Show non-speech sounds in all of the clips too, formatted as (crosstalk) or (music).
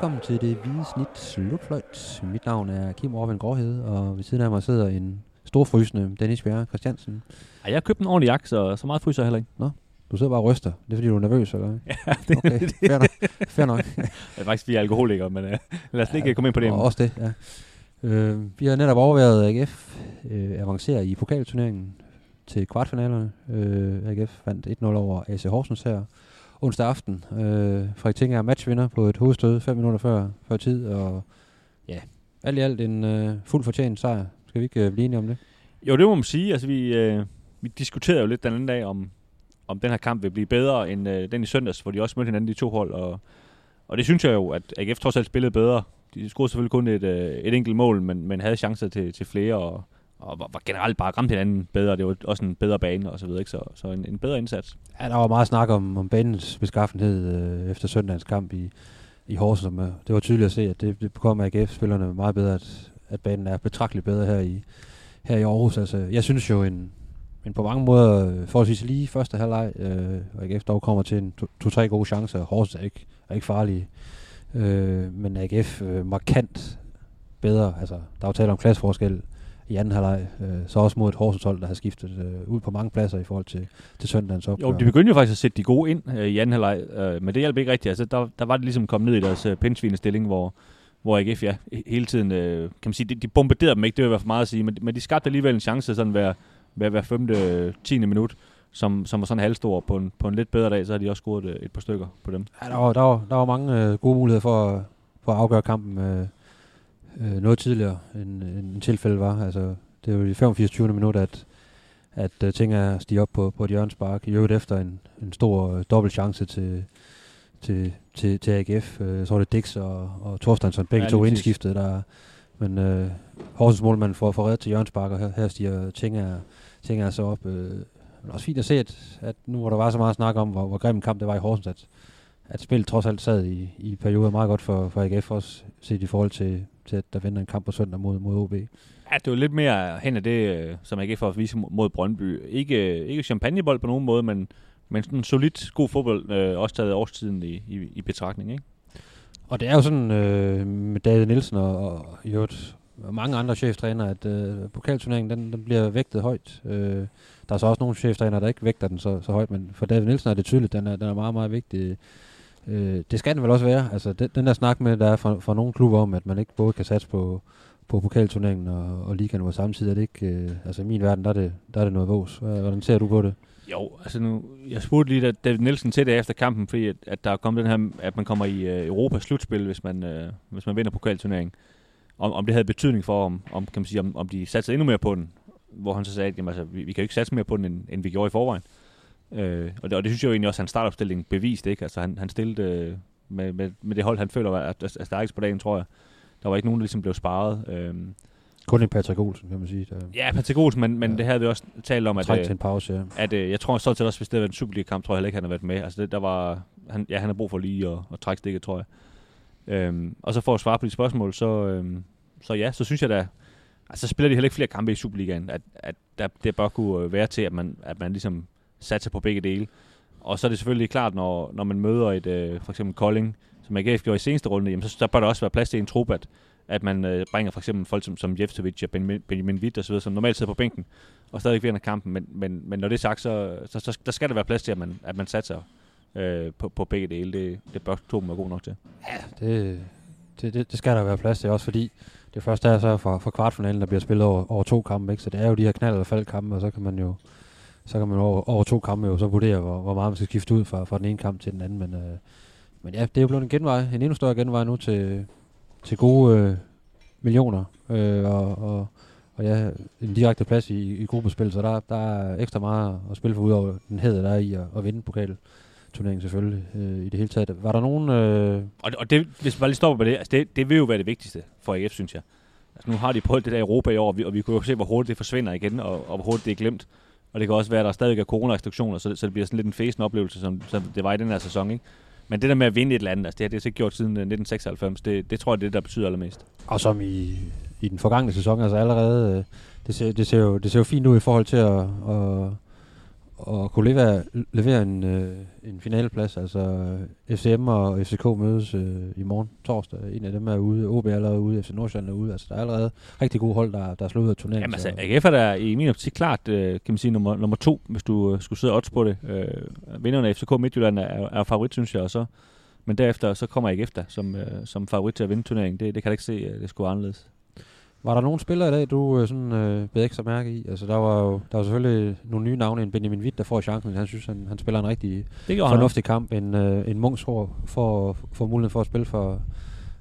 Velkommen til det hvide snit slutfløjt. Mit navn er Kim Orvind Gårdhede, og ved siden af mig sidder en storfrysende Dennis Bjerre Christiansen. Ej, jeg har købt en ordentlig jakke, så, så meget fryser jeg heller ikke. Nå, du sidder bare og ryster. Det er fordi, du er nervøs, eller? (laughs) Ja, det, Okay, fair nok. Fair nok. (laughs) det er faktisk, vi er alkoholikere, men uh, lad os ikke komme ind på det. Og også det, ja. Øh, vi har netop overvejet, at AGF øh, avancerer i pokalturneringen til kvartfinalerne. Øh, AGF vandt 1-0 over AC Horsens her onsdag aften. Øh, Frederik Tinger er matchvinder på et hovedstød 5 minutter før, før tid, og ja, alt i alt en øh, fuld fortjent sejr. Skal vi ikke øh, blive enige om det? Jo, det må man sige. Altså, vi, øh, vi diskuterede jo lidt den anden dag, om, om den her kamp vil blive bedre end øh, den i søndags, hvor de også mødte hinanden, de to hold. Og, og det synes jeg jo, at AGF trods alt spillede bedre. De scorede selvfølgelig kun et, øh, et enkelt mål, men, men havde chancer til, til flere, og, og var, var generelt bare ramt hinanden bedre. Det var også en bedre bane og så videre, ikke? Så, så en, en bedre indsats. Ja, der var meget snak om, om banens beskaffenhed øh, efter søndagens kamp i, i Horsens. Øh, det var tydeligt at se, at det, det kom AGF-spillerne meget bedre, at, at banen er betragteligt bedre her i, her i Aarhus. Altså, jeg synes jo, en, en på mange måder øh, forholdsvis lige første halvleg, øh, og AGF dog kommer til en to-tre to, gode chancer. Horsens er ikke, er ikke farlige, øh, men AGF øh, markant bedre. Altså, der er jo tale om klasseforskel i anden halvleg. Øh, så også mod et Horsens hold, der har skiftet øh, ud på mange pladser i forhold til, til søndagens opgør. Jo, de begyndte jo faktisk at sætte de gode ind øh, i anden halvleg, øh, men det hjalp ikke rigtigt. Altså, der, der var det ligesom kommet ned i deres øh, pindsvinestilling, hvor, hvor AGF ja, hele tiden, øh, kan man sige, de, de bombarderede dem ikke, det vil være for meget at sige, men, men de skabte alligevel en chance sådan hver, hver, hver femte, tiende minut, som, som var sådan halvstor. På en, på en lidt bedre dag, så har de også scoret et, et par stykker på dem. Ja, der var, der var, der var mange øh, gode muligheder for, for at afgøre kampen øh, øh, noget tidligere, end, end tilfældet var. Altså, det er jo i 85. 20. minut, at, at uh, ting er stiger op på, på et hjørnspark. I øvrigt efter en, en stor uh, dobbelt chance til, til, til, til AGF. Uh, så var det Dix og, og Thorsteinsson, begge ja, to indskiftet. Der, men uh, Horsens målmand får, reddet til hjørnspark, og her, her stiger ting er, ting er så op. Uh, men også fint at se, at, at nu hvor der var så meget snak om, hvor, hvor grim en kamp det var i Horsens, at, at spillet trods alt sad i, i perioder meget godt for, for AGF også, set i forhold til, til at der venter en kamp på søndag mod, mod OB. Ja, det var lidt mere hen af det, øh, som AGF for at vise mod Brøndby. Ikke, ikke champagnebold på nogen måde, men, men sådan en solid, god fodbold, øh, også taget årstiden i, i, i betragtning, ikke? Og det er jo sådan øh, med David Nielsen og, og i øvrigt mange andre cheftrænere, at øh, pokalturneringen den, den bliver vægtet højt. Øh, der er så også nogle cheftrænere, der ikke vægter den så, så højt, men for David Nielsen er det tydeligt, den er, den er meget, meget vigtig. Øh, det skal den vel også være. Altså, den, den der snak med, der er fra, fra nogle klubber om, at man ikke både kan satse på, på pokalturneringen og, og ligaen på samme tid, er det ikke, øh, altså i min verden, der er det, der er det noget vås. Hvordan ser du på det? Jo, altså nu, jeg spurgte lige David Nielsen til det efter kampen, fordi at, at der er kommet den her, at man kommer i uh, Europas slutspil, hvis man, uh, hvis man vinder pokalturneringen. Om, om det havde betydning for, om, om, kan man sige, om, om de satte endnu mere på den. Hvor han så sagde, at jamen, altså, vi, vi kan jo ikke satse mere på den, end, end vi gjorde i forvejen. Uh, og, det, og det synes jeg jo egentlig også, at hans startopstilling beviste. Ikke? Altså, han, han stillede uh, med, med, med det hold, han føler er, er stærkest på dagen, tror jeg. Der var ikke nogen, der ligesom blev sparet. Øhm. Kun en Patrick Olsen, kan man sige. Der. Ja, Patrick Olsen, men, men ja. det havde vi også talt om, at, Træk til en pause, ja. at, at jeg tror så til også, hvis det havde været en Superliga-kamp, tror jeg heller ikke, han har været med. Altså, det, der var, han, ja, han har brug for lige at, at trække stikket, tror jeg. Øhm, og så for at svare på de spørgsmål, så, øhm, så ja, så synes jeg da, altså så spiller de heller ikke flere kampe i Superligaen, at, at der, det bør kunne være til, at man, at man ligesom satse på begge dele. Og så er det selvfølgelig klart, når, når man møder et, øh, for eksempel Kolding, som AGF gjorde i seneste runde, jamen, så der bør der også være plads til en trup, at, at man øh, bringer for eksempel folk som, som Jeftovic og Benjamin, Benjamin Witt osv., så som normalt sidder på bænken og stadig vinder kampen. Men, men, men når det er sagt, så, så, så, der skal der være plads til, at man, at man satser øh, på, på begge dele. Det, det bør to være god nok til. Ja, det, det, det, det skal der være plads til, også fordi det første er så for, for kvartfinalen, der bliver spillet over, over to kampe, ikke? så det er jo de her knald- eller faldkampe, og så kan man jo så kan man over, over to kampe jo så vurdere, hvor, hvor meget man skal skifte ud fra, fra den ene kamp til den anden, men øh, men ja, det er jo blevet en genvej, en endnu større genvej nu til, til gode øh, millioner. Øh, og, og, og ja, en direkte plads i, i gruppespil, så der, der er ekstra meget at spille for, udover den hæder, der er i at, at vinde pokalturneringen selvfølgelig øh, i det hele taget. Var der nogen... Øh... Og, og det, hvis vi bare lige stopper på det, altså det, det vil jo være det vigtigste for AF, synes jeg. Altså nu har de prøvet det der i Europa i år, og vi, og vi kunne jo se, hvor hurtigt det forsvinder igen, og, og hvor hurtigt det er glemt. Og det kan også være, at der stadig er coronarestriktioner, så, så det bliver sådan lidt en fæsende oplevelse, som, som det var i den her sæson. Ikke? Men det der med at vinde et eller andet, altså det har det ikke gjort siden øh, 1996, det, det tror jeg, det er det, der betyder allermest. Og som i, i den forgangne sæson, altså allerede, øh, det ser, det, ser jo, det ser jo fint ud i forhold til at, at, og kunne levere, levere en, øh, en finaleplads. Altså FCM og FCK mødes øh, i morgen torsdag. En af dem er ude, OB er allerede ude, FC Nordsjælland er ude. Altså der er allerede rigtig gode hold, der, der er slået ud af turneringen. Jamen altså, AGF er der i min optik klart, øh, kan man sige, nummer, nummer to, hvis du øh, skulle sidde og odds på det. Øh, vinderne af FCK Midtjylland er, er favorit, synes jeg, og så, men derefter så kommer AGF der som, øh, som favorit til at vinde turneringen. Det, det kan jeg ikke se, øh, det skulle anderledes. Var der nogle spillere i dag, du øh, sådan, øh, bed ekstra mærke i? Altså, der var jo der var selvfølgelig nogle nye navne, en Benjamin Witt, der får chancen. Han synes, han, han spiller en rigtig fornuftig kamp. En, øh, en Munchsgaard får, får mulighed for at spille for,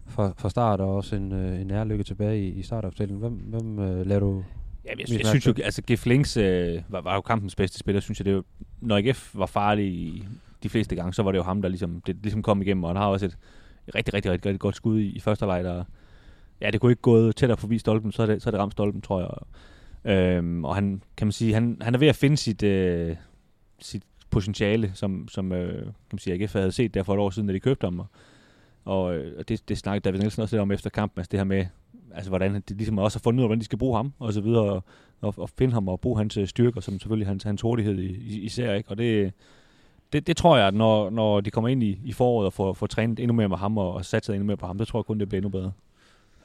for, for start, og også en, øh, en ærlykke tilbage i, i startopstillingen. Hvem, hvem øh, lader du Ja, jeg, Mest jeg synes jo, altså Gif Links øh, var, var jo kampens bedste spiller, synes jeg. Det jo, når AGF var farlig de fleste gange, så var det jo ham, der ligesom, det ligesom kom igennem, og han har også et, et rigtig, rigtig, rigtig, rigtig godt skud i, i første leg, der, ja, det kunne ikke gået tættere forbi stolpen, så er det, så er det ramt stolpen, tror jeg. Øhm, og han, kan man sige, han, han er ved at finde sit, øh, sit potentiale, som, som øh, kan man sige, AGF havde set der for et år siden, da de købte ham. Og, øh, og øh, det, det snakkede David Nielsen også lidt om efter kampen, altså det her med, altså hvordan de ligesom også har fundet ud af, hvordan de skal bruge ham, og så videre, og, og, og finde ham og bruge hans øh, styrker, som selvfølgelig hans, hans hurtighed i, i, især, ikke? Og det, det, det tror jeg, at når, når de kommer ind i, i foråret og får, får trænet endnu mere med ham og, og satset endnu mere på ham, det tror jeg kun, det bliver endnu bedre.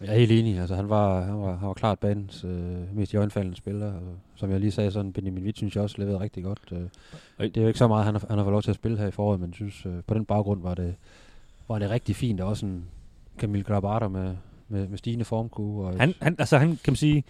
Jeg er helt enig. Altså, han, var, han, var, han var klart banens øh, mest i spiller. Og, som jeg lige sagde, sådan Benjamin Witt synes jeg også leverede rigtig godt. Øh, det er jo ikke så meget, han har, han har fået lov til at spille her i foråret, men synes, øh, på den baggrund var det, var det rigtig fint. Og også en Camille Grabater med, med, med stigende formkue. Og Han, han, altså han kan man sige,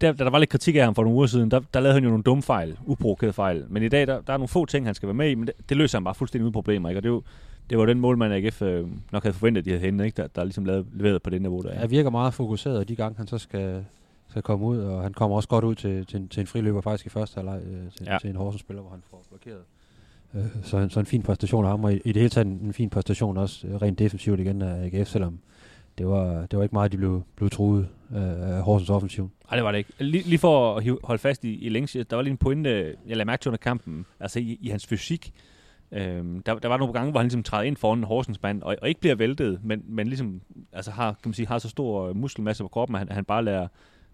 der, da der var lidt kritik af ham for nogle uger siden, der, der lavede han jo nogle dumme fejl, uprovokerede fejl. Men i dag, der, der er nogle få ting, han skal være med i, men det, det løser han bare fuldstændig uden problemer. Ikke? Og det, er jo, det var den målmand, AGF øh, nok havde forventet, de havde henne, ikke? Der, der ligesom lavet, leveret på det niveau, der er. Han virker meget fokuseret, de gange han så skal, skal komme ud, og han kommer også godt ud til, til, en, til en friløber faktisk i første halvleg øh, til, ja. til en Horsens-spiller, hvor han får blokeret. Øh, så, en, så en fin præstation af ham, og i, i det hele taget en, en fin præstation også øh, rent defensivt igen af AGF, selvom det var, det var ikke meget, de blev, blev truet af Horsens offensiv. Nej, det var det ikke. Lige, lige for at holde fast i, i længs, der var lige en pointe, jeg lagde mærke til under kampen, altså i, i hans fysik. Øhm, der, der var nogle gange, hvor han ligesom træder ind foran Horsens mand, og, og ikke bliver væltet, men, men ligesom altså har, kan man sige, har så stor øh, muskelmasse på kroppen, at han, han bare lader,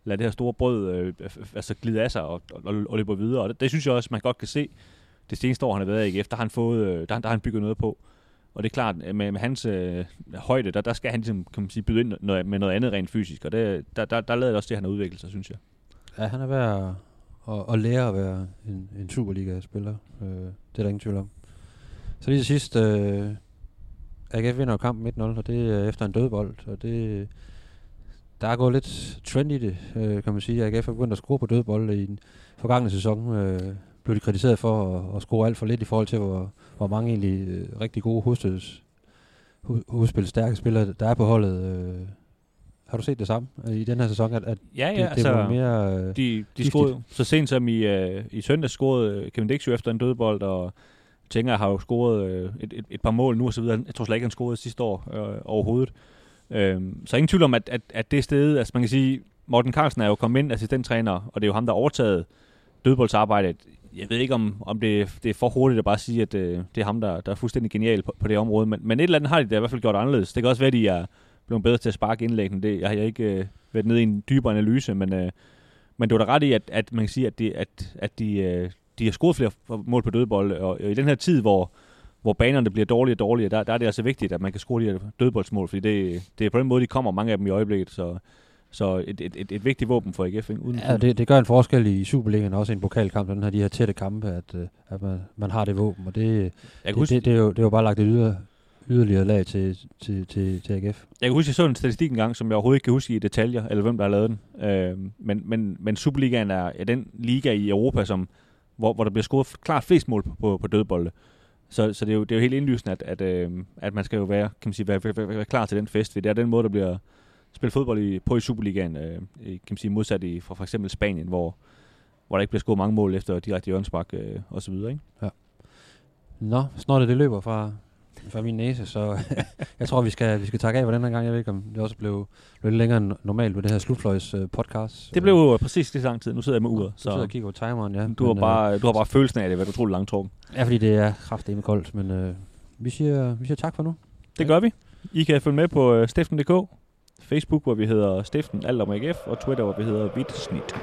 lader det her store brød øh, altså glide af sig og, og, og løber videre. Og det, det, synes jeg også, man godt kan se. Det seneste år, han har været i AGF, der har han, fået, øh, der, der har han bygget noget på. Og det er klart, øh, med, med hans øh, højde, der, der skal han ligesom, kan man sige, byde ind noget, med noget andet rent fysisk. Og det, der, der, der lader det også det, han har udviklet sig, synes jeg. Ja, han er ved at, at, at lære at være en, en Superliga-spiller. Øh, det er der ingen tvivl om. Så lige til sidst, øh, AGF vinder kampen 1-0, og det er efter en dødbold, og det, der er gået lidt trend i det, øh, kan man sige. AGF er begyndt at score på dødbold i den forgangne sæson. Øh, blev de kritiseret for at, at score alt for lidt i forhold til, hvor, hvor mange egentlig øh, rigtig gode hovedstøds, hovedspil stærke spillere, der er på holdet. Øh, har du set det samme øh, i den her sæson, at, at ja, ja, det, altså, det var mere øh, de, de scorede, så sent som i, øh, i søndag scorede Kevin Dix efter en dødbold, og Tænker har jo scoret øh, et, et, et par mål nu og så videre. Jeg tror slet ikke, han scorede sidste år øh, overhovedet. Øh, så ingen tvivl om, at, at, at det sted, altså man kan sige, Morten Carlsen er jo kommet ind assistenttræner, og det er jo ham, der har overtaget dødboldsarbejdet. Jeg ved ikke, om, om det, det er for hurtigt at bare sige, at øh, det er ham, der, der er fuldstændig genial på, på det område. Men, men et eller andet har de da i hvert fald gjort anderledes. Det kan også være, at de er blevet bedre til at sparke indlæggene. Det, jeg har ikke øh, været nede i en dybere analyse, men, øh, men du er da ret i, at, at man kan sige, at, de, at, at de, øh, de har scoret flere mål på dødbold, og i den her tid, hvor, hvor banerne bliver dårligere og dårligere, der, der er det altså vigtigt, at man kan score de her dødboldsmål, fordi det, det er på den måde, de kommer, mange af dem i øjeblikket, så, så et, et, et, et vigtigt våben for AGF. Uden ja, det, det gør en forskel i Superligaen, også i en pokalkamp, den her, de her tætte kampe, at, øh, at man, man har det våben, og det, det, det, det, er jo, det er jo bare lagt et yder, yderligere lag til, til, til, til AGF. Jeg kan huske, jeg så en statistik engang, som jeg overhovedet ikke kan huske i detaljer, eller hvem der har lavet den. Øh, men, men, men Superligaen er, er den liga i Europa, som hvor, hvor der bliver scoret klart flest mål på, på, på dødbolde. Så, så det, er jo, det er jo helt indlysende, at, at, øh, at man skal jo være, kan man sige, være, være, være klar til den fest. Det er den måde, der bliver spillet fodbold i, på i Superligaen, øh, kan man sige, modsat i for, for eksempel Spanien, hvor, hvor der ikke bliver scoret mange mål efter direkte hjørnspark øh, og så videre. Ikke? Ja. Nå, snart det, det løber fra, fra min næse, så (laughs) jeg tror, vi skal, vi skal takke af for den her gang. Jeg ved ikke, om det også blev, blev lidt længere end normalt med det her Slutfløjs uh, podcast. Det blev jo præcis lige så lang tid. Nu sidder jeg med uret. Så du sidder og kigger på timeren, ja. Du, men, har bare, uh, du har bare følelsen af, det var utrolig langt trukket. Ja, fordi det er kraftigt koldt, men uh, vi, siger, vi siger tak for nu. Det gør vi. I kan følge med på uh, stiften.dk, Facebook, hvor vi hedder Stiften Alt om AGF, og Twitter, hvor vi hedder Vidt Snit.